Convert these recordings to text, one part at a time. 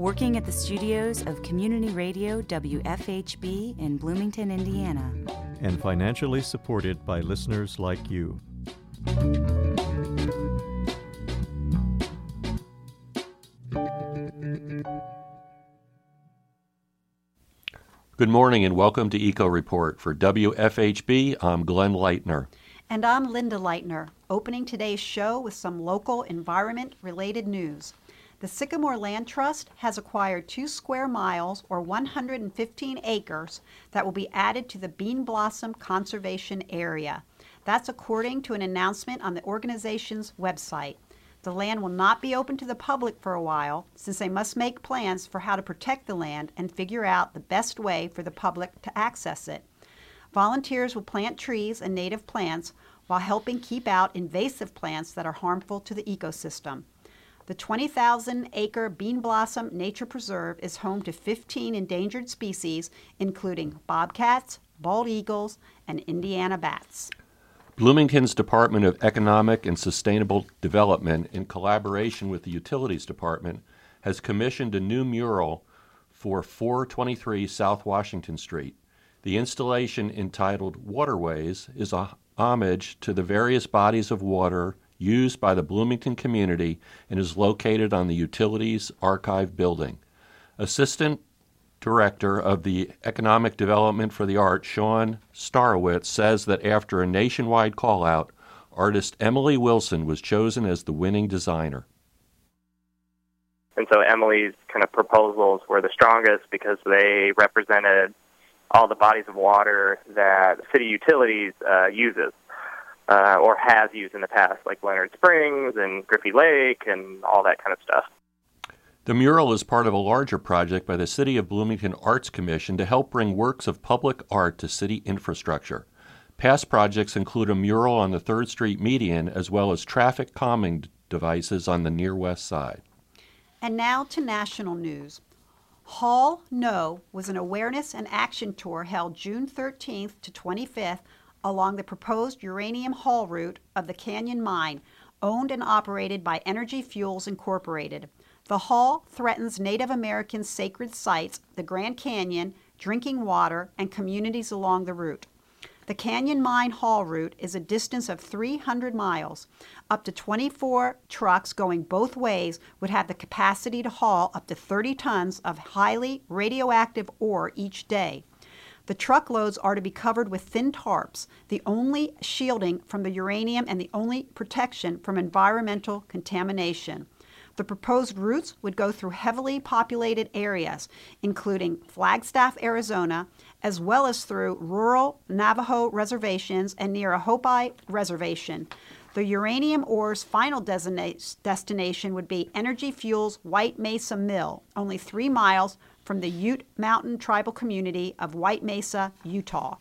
working at the studios of Community Radio WFHB in Bloomington, Indiana, and financially supported by listeners like you. Good morning and welcome to Eco Report. For WFHB, I'm Glenn Leitner. And I'm Linda Leitner, opening today's show with some local environment related news. The Sycamore Land Trust has acquired two square miles or 115 acres that will be added to the Bean Blossom Conservation Area. That's according to an announcement on the organization's website. The land will not be open to the public for a while since they must make plans for how to protect the land and figure out the best way for the public to access it. Volunteers will plant trees and native plants while helping keep out invasive plants that are harmful to the ecosystem. The 20,000 acre Bean Blossom Nature Preserve is home to 15 endangered species, including bobcats, bald eagles, and Indiana bats. Bloomington's Department of Economic and Sustainable Development, in collaboration with the Utilities Department, has commissioned a new mural for 423 South Washington Street. The installation, entitled Waterways, is a homage to the various bodies of water used by the Bloomington community and is located on the Utilities Archive building. Assistant director of the Economic Development for the Arts, Sean Starowitz, says that after a nationwide call out, artist Emily Wilson was chosen as the winning designer. And so Emily's kind of proposals were the strongest because they represented all the bodies of water that city utilities uh, uses uh, or has used in the past, like Leonard Springs and Griffey Lake and all that kind of stuff. The mural is part of a larger project by the City of Bloomington Arts Commission to help bring works of public art to city infrastructure. Past projects include a mural on the 3rd Street median as well as traffic calming devices on the near west side. And now to national news. Haul No was an awareness and action tour held June 13th to 25th along the proposed uranium haul route of the Canyon Mine, owned and operated by Energy Fuels Incorporated. The haul threatens Native American sacred sites, the Grand Canyon, drinking water, and communities along the route. The Canyon Mine haul route is a distance of 300 miles. Up to 24 trucks going both ways would have the capacity to haul up to 30 tons of highly radioactive ore each day. The truckloads are to be covered with thin tarps, the only shielding from the uranium and the only protection from environmental contamination. The proposed routes would go through heavily populated areas, including Flagstaff, Arizona, as well as through rural Navajo reservations and near a Hopi reservation. The uranium ore's final destination would be Energy Fuels White Mesa Mill, only three miles from the Ute Mountain tribal community of White Mesa, Utah.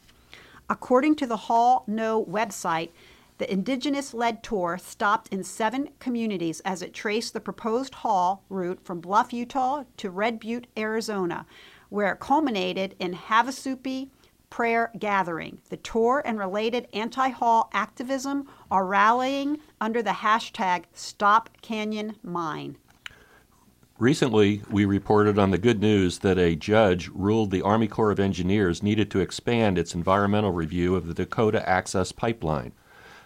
According to the Haul No website, the indigenous led tour stopped in seven communities as it traced the proposed haul route from Bluff, Utah to Red Butte, Arizona, where it culminated in Havasupai Prayer Gathering. The tour and related anti haul activism are rallying under the hashtag Stop Canyon Mine. Recently, we reported on the good news that a judge ruled the Army Corps of Engineers needed to expand its environmental review of the Dakota Access Pipeline.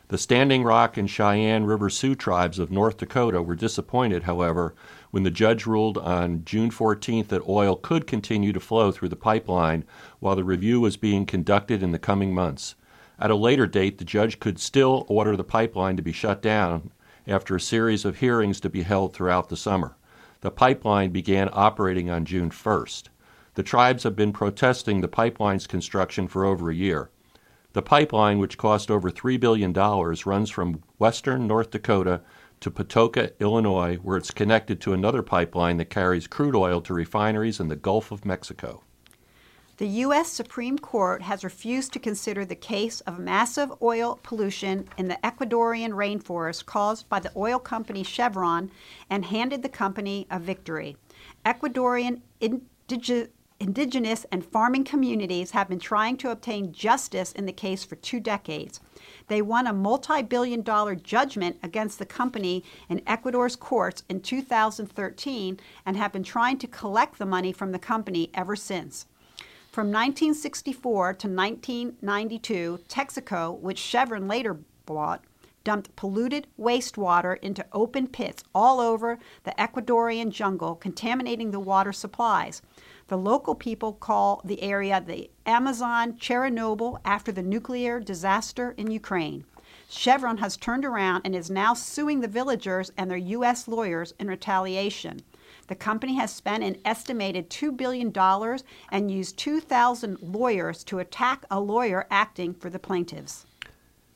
The Standing Rock and Cheyenne River Sioux tribes of North Dakota were disappointed, however, when the judge ruled on June 14th that oil could continue to flow through the pipeline while the review was being conducted in the coming months. At a later date, the judge could still order the pipeline to be shut down after a series of hearings to be held throughout the summer. The pipeline began operating on June 1st. The tribes have been protesting the pipeline's construction for over a year. The pipeline, which cost over $3 billion, runs from western North Dakota to Patoka, Illinois, where it's connected to another pipeline that carries crude oil to refineries in the Gulf of Mexico. The U.S. Supreme Court has refused to consider the case of massive oil pollution in the Ecuadorian rainforest caused by the oil company Chevron and handed the company a victory. Ecuadorian indige- indigenous and farming communities have been trying to obtain justice in the case for two decades. They won a multi billion dollar judgment against the company in Ecuador's courts in 2013 and have been trying to collect the money from the company ever since. From 1964 to 1992, Texaco, which Chevron later bought, dumped polluted wastewater into open pits all over the Ecuadorian jungle, contaminating the water supplies. The local people call the area the Amazon Chernobyl after the nuclear disaster in Ukraine. Chevron has turned around and is now suing the villagers and their U.S. lawyers in retaliation. The company has spent an estimated $2 billion and used 2,000 lawyers to attack a lawyer acting for the plaintiffs.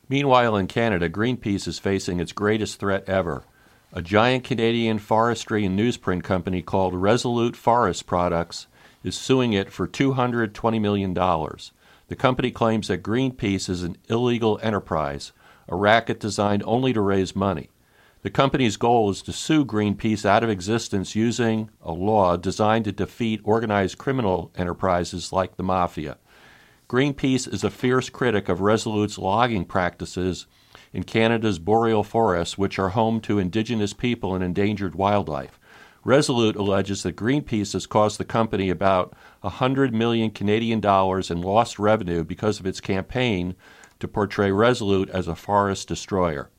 Meanwhile, in Canada, Greenpeace is facing its greatest threat ever. A giant Canadian forestry and newsprint company called Resolute Forest Products is suing it for $220 million. The company claims that Greenpeace is an illegal enterprise, a racket designed only to raise money. The company's goal is to sue Greenpeace out of existence using a law designed to defeat organized criminal enterprises like the mafia. Greenpeace is a fierce critic of Resolute's logging practices in Canada's boreal forests, which are home to indigenous people and endangered wildlife. Resolute alleges that Greenpeace has cost the company about 100 million Canadian dollars in lost revenue because of its campaign to portray Resolute as a forest destroyer.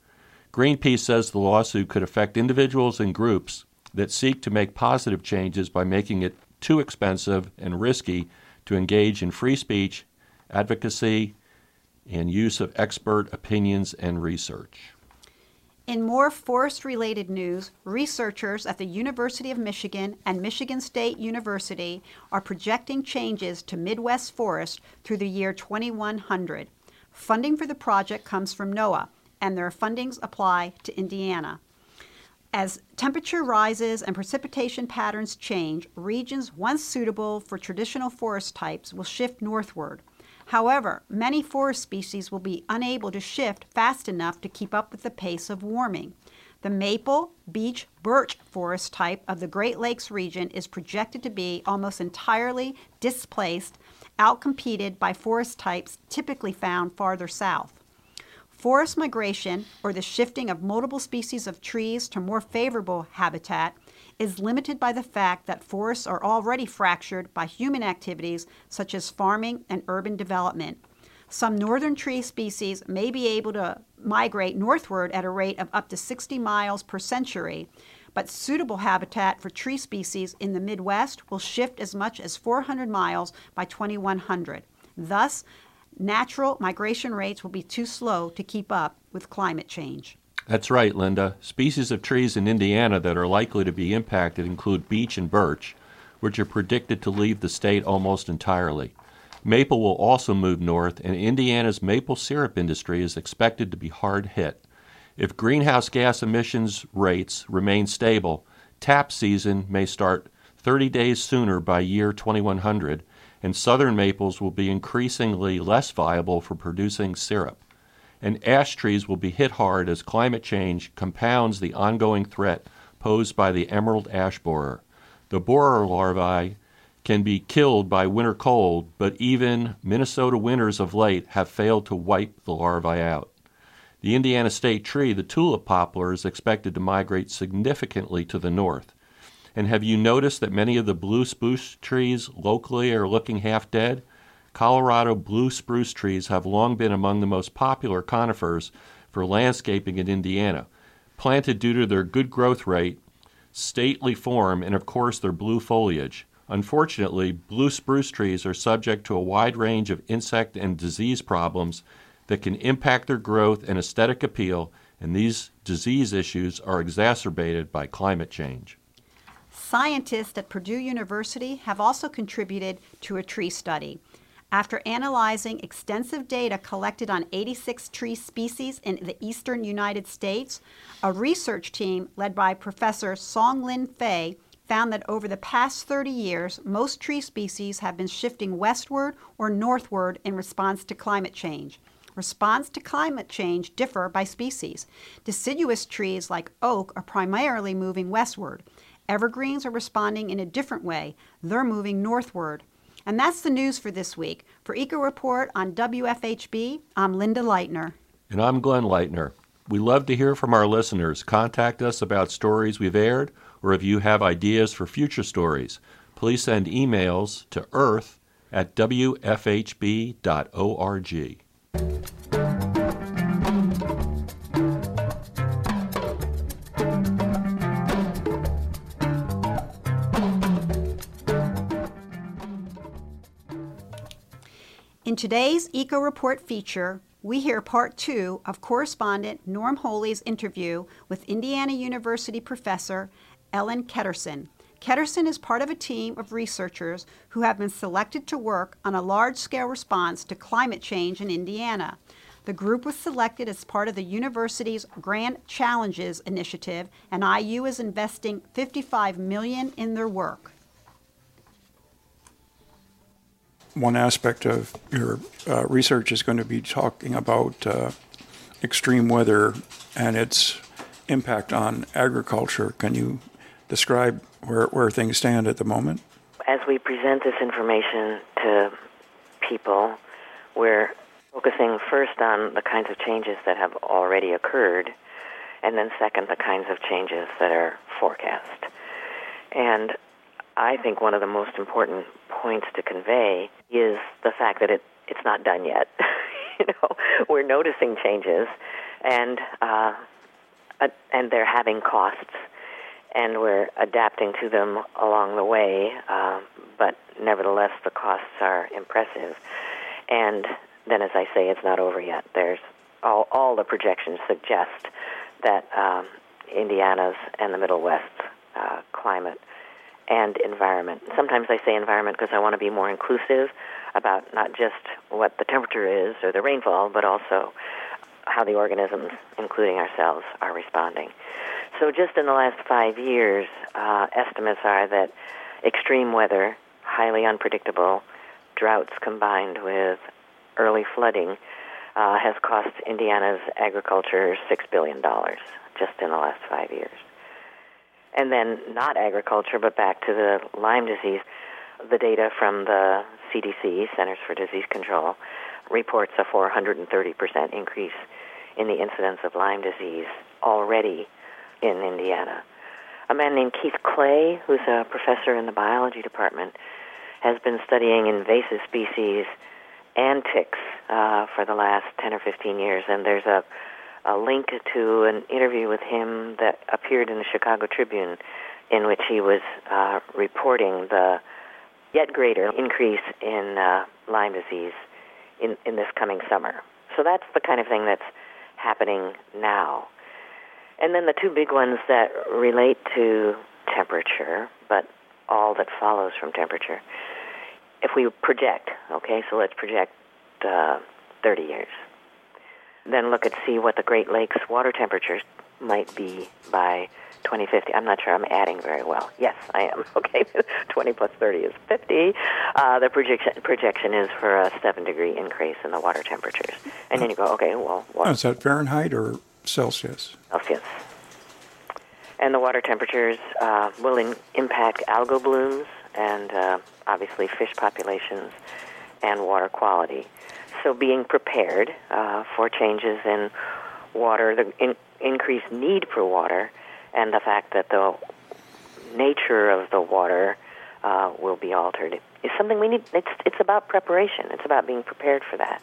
Greenpeace says the lawsuit could affect individuals and groups that seek to make positive changes by making it too expensive and risky to engage in free speech, advocacy, and use of expert opinions and research. In more forest related news, researchers at the University of Michigan and Michigan State University are projecting changes to Midwest forest through the year 2100. Funding for the project comes from NOAA, and their fundings apply to Indiana. As temperature rises and precipitation patterns change, regions once suitable for traditional forest types will shift northward. However, many forest species will be unable to shift fast enough to keep up with the pace of warming. The maple, beech, birch forest type of the Great Lakes region is projected to be almost entirely displaced, outcompeted by forest types typically found farther south. Forest migration, or the shifting of multiple species of trees to more favorable habitat, is limited by the fact that forests are already fractured by human activities such as farming and urban development. Some northern tree species may be able to migrate northward at a rate of up to 60 miles per century, but suitable habitat for tree species in the Midwest will shift as much as 400 miles by 2100. Thus, natural migration rates will be too slow to keep up with climate change. That's right, Linda. Species of trees in Indiana that are likely to be impacted include beech and birch, which are predicted to leave the state almost entirely. Maple will also move north, and Indiana's maple syrup industry is expected to be hard hit. If greenhouse gas emissions rates remain stable, tap season may start 30 days sooner by year 2100, and southern maples will be increasingly less viable for producing syrup. And ash trees will be hit hard as climate change compounds the ongoing threat posed by the emerald ash borer. The borer larvae can be killed by winter cold, but even Minnesota winters of late have failed to wipe the larvae out. The Indiana state tree, the tulip poplar, is expected to migrate significantly to the north. And have you noticed that many of the blue spruce trees locally are looking half dead? Colorado blue spruce trees have long been among the most popular conifers for landscaping in Indiana, planted due to their good growth rate, stately form, and of course their blue foliage. Unfortunately, blue spruce trees are subject to a wide range of insect and disease problems that can impact their growth and aesthetic appeal, and these disease issues are exacerbated by climate change. Scientists at Purdue University have also contributed to a tree study. After analyzing extensive data collected on 86 tree species in the eastern United States, a research team led by Professor Songlin Fei found that over the past 30 years, most tree species have been shifting westward or northward in response to climate change. Response to climate change differ by species. Deciduous trees like oak are primarily moving westward. Evergreens are responding in a different way. They're moving northward. And that's the news for this week. For Eco Report on WFHB, I'm Linda Leitner. And I'm Glenn Leitner. We love to hear from our listeners. Contact us about stories we've aired, or if you have ideas for future stories, please send emails to earth at wfhb.org. today's Eco Report feature, we hear part two of correspondent Norm Holy's interview with Indiana University professor Ellen Ketterson. Ketterson is part of a team of researchers who have been selected to work on a large scale response to climate change in Indiana. The group was selected as part of the university's Grand Challenges initiative, and IU is investing 55 million in their work. One aspect of your uh, research is going to be talking about uh, extreme weather and its impact on agriculture. Can you describe where, where things stand at the moment? As we present this information to people, we're focusing first on the kinds of changes that have already occurred, and then second, the kinds of changes that are forecast. And I think one of the most important points to convey is the fact that it, it's not done yet. you know, we're noticing changes, and uh, and they're having costs, and we're adapting to them along the way. Uh, but nevertheless, the costs are impressive. And then, as I say, it's not over yet. There's all, all the projections suggest that um, Indiana's and the Middle West's uh, climate and environment. Sometimes I say environment because I want to be more inclusive about not just what the temperature is or the rainfall, but also how the organisms, including ourselves, are responding. So, just in the last five years, uh, estimates are that extreme weather, highly unpredictable, droughts combined with early flooding, uh, has cost Indiana's agriculture $6 billion just in the last five years and then not agriculture, but back to the Lyme disease. The data from the CDC, Centers for Disease Control, reports a 430% increase in the incidence of Lyme disease already in Indiana. A man named Keith Clay, who's a professor in the biology department, has been studying invasive species and ticks uh, for the last 10 or 15 years, and there's a a link to an interview with him that appeared in the Chicago Tribune, in which he was uh, reporting the yet greater increase in uh, Lyme disease in, in this coming summer. So that's the kind of thing that's happening now. And then the two big ones that relate to temperature, but all that follows from temperature. If we project, okay, so let's project uh, 30 years then look at see what the Great Lakes water temperatures might be by 2050. I'm not sure I'm adding very well. Yes, I am. Okay, 20 plus 30 is 50. Uh, the projection projection is for a seven degree increase in the water temperatures, and then you go, okay, well, what? is that Fahrenheit or Celsius? Celsius. And the water temperatures uh, will in, impact algal blooms and uh, obviously fish populations and water quality so being prepared uh, for changes in water, the in, increased need for water, and the fact that the nature of the water uh, will be altered is something we need. It's it's about preparation. It's about being prepared for that.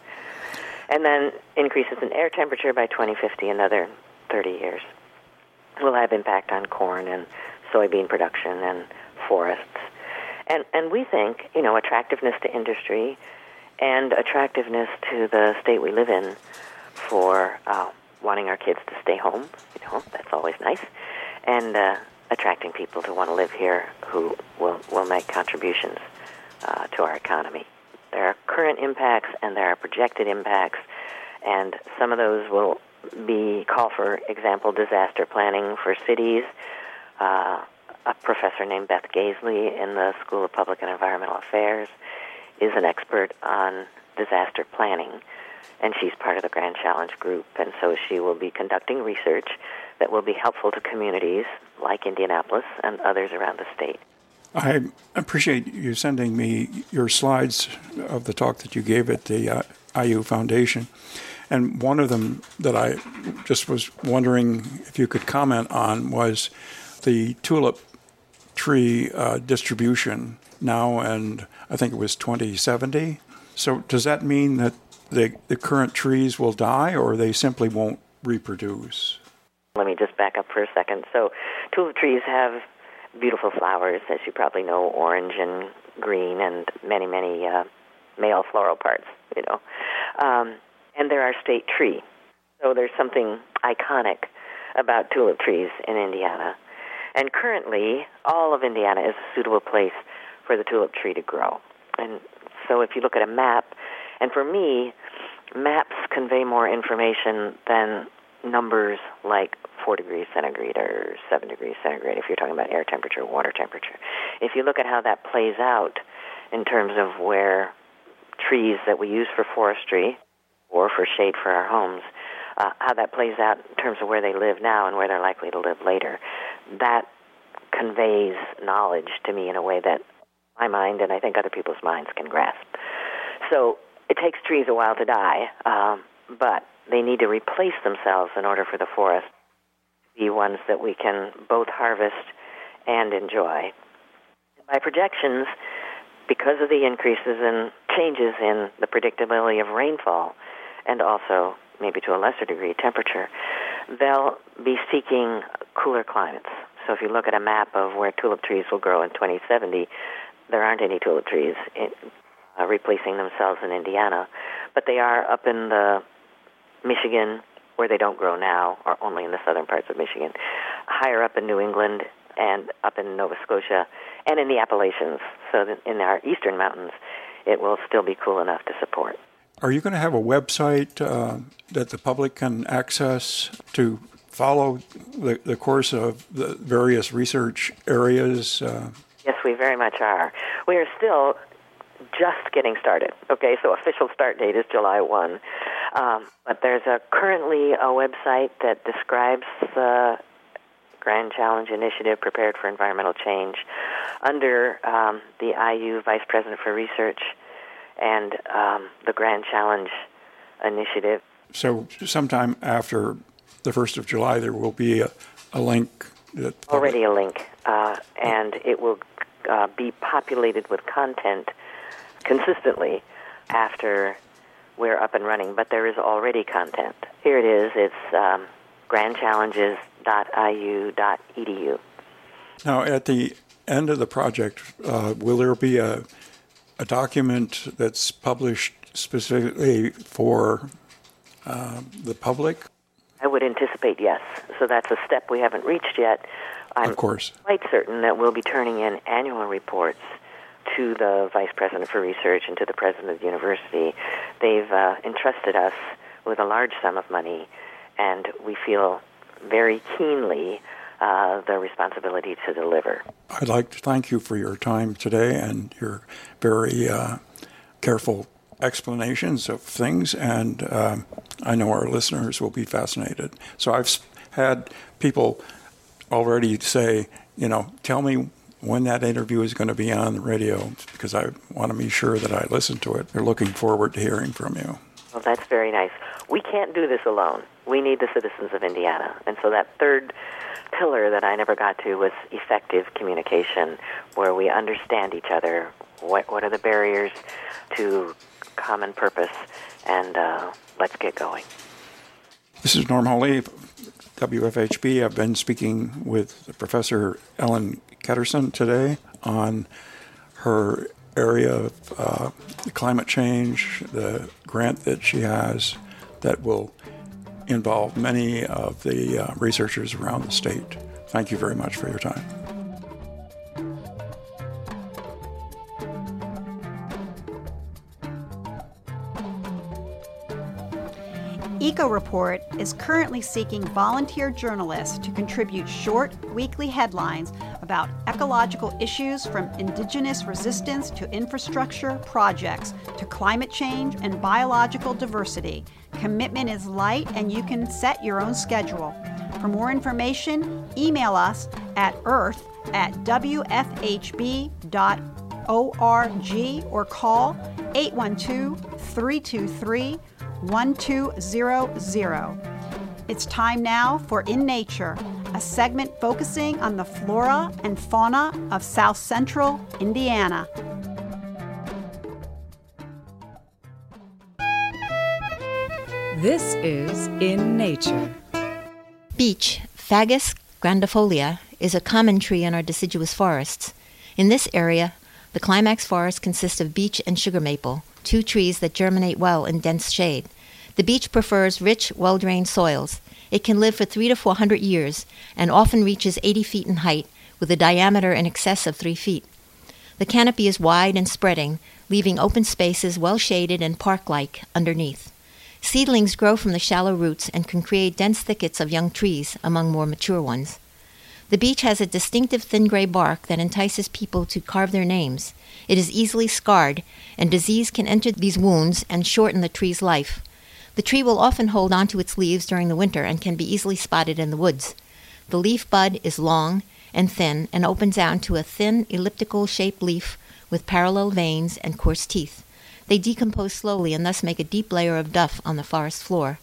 And then increases in air temperature by 2050, another 30 years, will have impact on corn and soybean production and forests. And and we think you know attractiveness to industry and attractiveness to the state we live in for uh, wanting our kids to stay home. You know, that's always nice, and uh, attracting people to want to live here who will will make contributions uh, to our economy. There are current impacts and there are projected impacts, and some of those will be call for example disaster planning for cities. Uh, a professor named Beth Gazley in the School of Public and Environmental Affairs is an expert on disaster planning, and she's part of the Grand Challenge group, and so she will be conducting research that will be helpful to communities like Indianapolis and others around the state. I appreciate you sending me your slides of the talk that you gave at the uh, IU Foundation. And one of them that I just was wondering if you could comment on was the tulip tree uh, distribution now, and I think it was 2070. So, does that mean that the, the current trees will die or they simply won't reproduce? Let me just back up for a second. So, tulip trees have beautiful flowers, as you probably know, orange and green, and many, many uh, male floral parts, you know. Um, and they're our state tree. So there's something iconic about tulip trees in Indiana. And currently, all of Indiana is a suitable place for the tulip tree to grow. And so if you look at a map, and for me, maps convey more information than numbers like 4 degrees centigrade or 7 degrees centigrade if you're talking about air temperature, water temperature. If you look at how that plays out in terms of where trees that we use for forestry or for shade for our homes, uh, how that plays out in terms of where they live now and where they're likely to live later, that conveys knowledge to me in a way that my mind and I think other people's minds can grasp. So it takes trees a while to die, um, but they need to replace themselves in order for the forest to be ones that we can both harvest and enjoy. By projections, because of the increases and changes in the predictability of rainfall and also maybe to a lesser degree temperature, they'll be seeking cooler climates. So if you look at a map of where tulip trees will grow in 2070, there aren't any tulip trees in, uh, replacing themselves in Indiana, but they are up in the Michigan, where they don't grow now, or only in the southern parts of Michigan, higher up in New England and up in Nova Scotia, and in the Appalachians. So in our eastern mountains, it will still be cool enough to support. Are you going to have a website uh, that the public can access to follow the, the course of the various research areas? Uh? We very much are. We are still just getting started. Okay, so official start date is July 1. Um, but there's a currently a website that describes the Grand Challenge Initiative Prepared for Environmental Change under um, the IU Vice President for Research and um, the Grand Challenge Initiative. So, sometime after the 1st of July, there will be a, a link. That Already a link, uh, and it will uh, be populated with content consistently after we're up and running, but there is already content. Here it is. It's um, grandchallenges.iu.edu. Now, at the end of the project, uh, will there be a, a document that's published specifically for uh, the public? I would anticipate yes. So that's a step we haven't reached yet. I'm of course. quite certain that we'll be turning in annual reports to the vice president for research and to the president of the university. They've uh, entrusted us with a large sum of money, and we feel very keenly uh, the responsibility to deliver. I'd like to thank you for your time today and your very uh, careful explanations of things, and um, I know our listeners will be fascinated. So I've had people already say, you know, tell me when that interview is going to be on the radio because I want to be sure that I listen to it. They're looking forward to hearing from you. Well, that's very nice. We can't do this alone. We need the citizens of Indiana. And so that third pillar that I never got to was effective communication, where we understand each other. What, what are the barriers to common purpose? And uh, let's get going. This is Norm Holy, WFHB. I've been speaking with Professor Ellen Ketterson today on her area of uh, climate change, the grant that she has that will involve many of the uh, researchers around the state. Thank you very much for your time. Video Report is currently seeking volunteer journalists to contribute short weekly headlines about ecological issues from indigenous resistance to infrastructure projects to climate change and biological diversity. Commitment is light and you can set your own schedule. For more information, email us at earth at wfhb.org or call 812 323 1200. It's time now for In Nature, a segment focusing on the flora and fauna of South Central Indiana. This is In Nature. Beech, Fagus grandifolia, is a common tree in our deciduous forests. In this area, the climax forest consists of beech and sugar maple, two trees that germinate well in dense shade. The beech prefers rich, well drained soils. It can live for three to four hundred years and often reaches 80 feet in height with a diameter in excess of three feet. The canopy is wide and spreading, leaving open spaces well shaded and park like underneath. Seedlings grow from the shallow roots and can create dense thickets of young trees among more mature ones. The beech has a distinctive thin gray bark that entices people to carve their names. It is easily scarred, and disease can enter these wounds and shorten the tree's life. The tree will often hold onto its leaves during the winter and can be easily spotted in the woods. The leaf bud is long and thin and opens out to a thin elliptical shaped leaf with parallel veins and coarse teeth. They decompose slowly and thus make a deep layer of duff on the forest floor.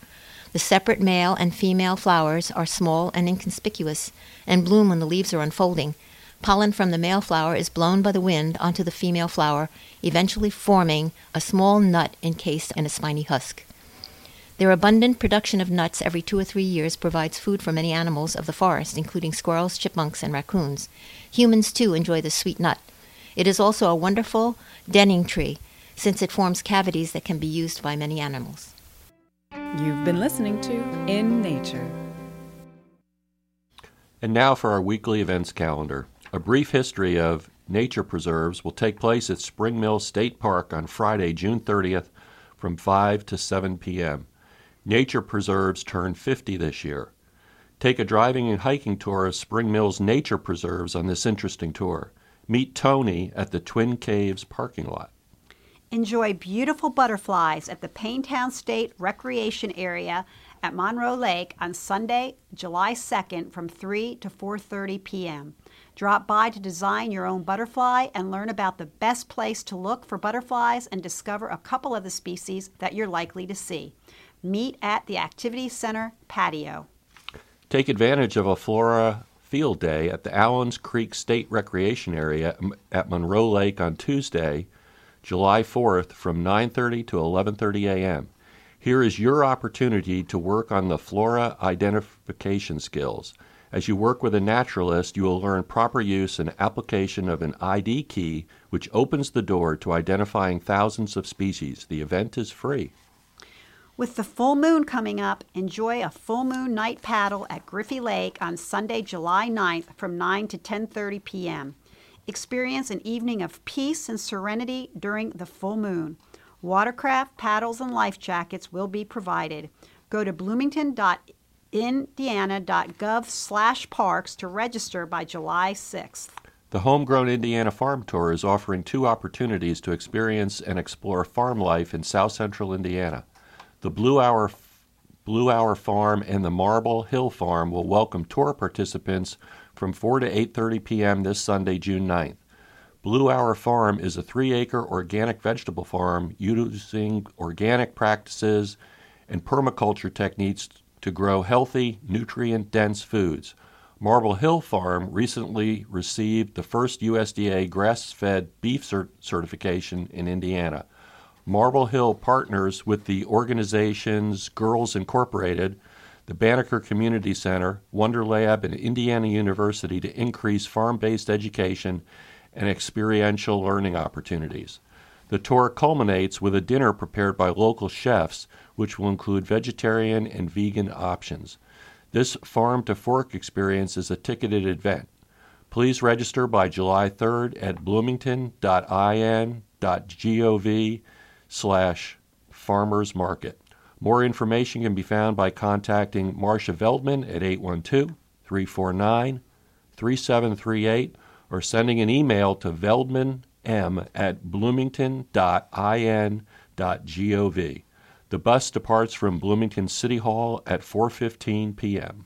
The separate male and female flowers are small and inconspicuous and bloom when the leaves are unfolding. Pollen from the male flower is blown by the wind onto the female flower, eventually forming a small nut encased in a spiny husk. Their abundant production of nuts every two or three years provides food for many animals of the forest, including squirrels, chipmunks, and raccoons. Humans, too, enjoy the sweet nut. It is also a wonderful denning tree, since it forms cavities that can be used by many animals. You've been listening to In Nature. And now for our weekly events calendar. A brief history of nature preserves will take place at Spring Mill State Park on Friday, June 30th from 5 to 7 p.m. Nature preserves turn 50 this year. Take a driving and hiking tour of Spring Mill's nature preserves on this interesting tour. Meet Tony at the Twin Caves parking lot. Enjoy beautiful butterflies at the Paynetown State Recreation Area at Monroe Lake on Sunday, July 2nd from 3 to 4:30 p.m. Drop by to design your own butterfly and learn about the best place to look for butterflies and discover a couple of the species that you're likely to see. Meet at the Activity Center patio. Take advantage of a Flora Field Day at the Allens Creek State Recreation Area at Monroe Lake on Tuesday, July 4th from 9:30 to 11:30 a.m. Here is your opportunity to work on the flora identification skills. As you work with a naturalist, you will learn proper use and application of an ID key, which opens the door to identifying thousands of species. The event is free. With the full moon coming up, enjoy a full moon night paddle at Griffey Lake on Sunday, July 9th from 9 to 10:30 p.m. Experience an evening of peace and serenity during the full moon. Watercraft, paddles, and life jackets will be provided. Go to bloomington.indiana.gov slash parks to register by July 6th. The Homegrown Indiana Farm Tour is offering two opportunities to experience and explore farm life in south central Indiana. The Blue Hour, Blue Hour Farm and the Marble Hill Farm will welcome tour participants from 4 to 8:30 p.m. this Sunday, June 9th. Blue Hour Farm is a 3-acre organic vegetable farm using organic practices and permaculture techniques to grow healthy, nutrient-dense foods. Marble Hill Farm recently received the first USDA grass-fed beef cert- certification in Indiana. Marble Hill partners with the organizations Girls Incorporated, the Banneker Community Center, WonderLab, and Indiana University to increase farm based education and experiential learning opportunities. The tour culminates with a dinner prepared by local chefs, which will include vegetarian and vegan options. This farm to fork experience is a ticketed event. Please register by July 3rd at bloomington.in.gov slash farmers market. More information can be found by contacting Marcia Veldman at 812 349 3738 or sending an email to veldmanm at bloomington.in.gov. The bus departs from Bloomington City Hall at 4:15 p.m.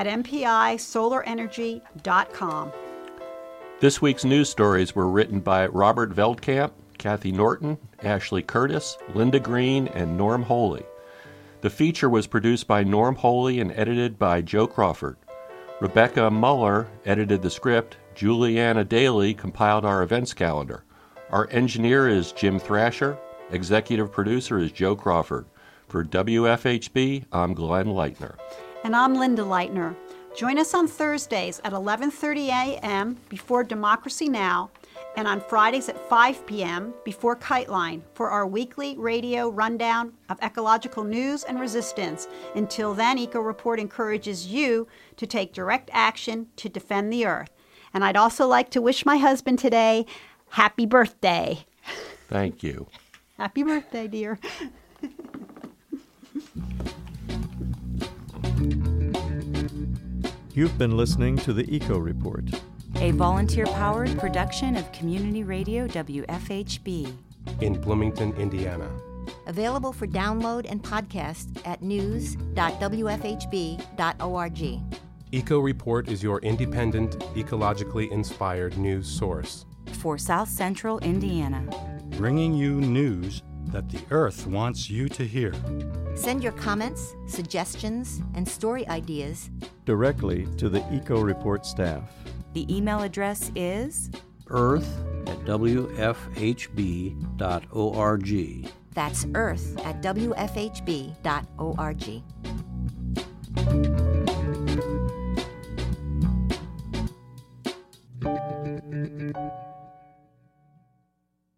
at mpisolarenergy.com. This week's news stories were written by Robert Veldkamp, Cathi Norton, Ashley Curtis, Linda Greene, and Norm Holy. The feature was produced by Norm Holy and edited by Joe Crawford. Rebecca Mueller edited the script. Julianna Dailey compiled our events calendar. Our engineer is Jim Thrasher. Executive producer is Joe Crawford. For WFHB, I'm Glenn Leitner. And I'm Linda Leitner. Join us on Thursdays at 11:30 a.m. before Democracy Now! and on Fridays at 5 p.m. before Kiteline for our weekly radio rundown of ecological news and resistance. Until then, Eco Report encourages you to take direct action to defend the earth. And I'd also like to wish my husband today happy birthday. Thank you. Happy birthday, dear. You've been listening to the Eco Report, a volunteer powered production of Community Radio WFHB in Bloomington, Indiana. Available for download and podcast at news.wfhb.org. Eco Report is your independent, ecologically inspired news source for South Central Indiana, bringing you news that the Earth wants you to hear. Send your comments, suggestions, and story ideas directly to the Eco Report staff. The email address is earth at wfhb.org. That's earth at wfhb.org.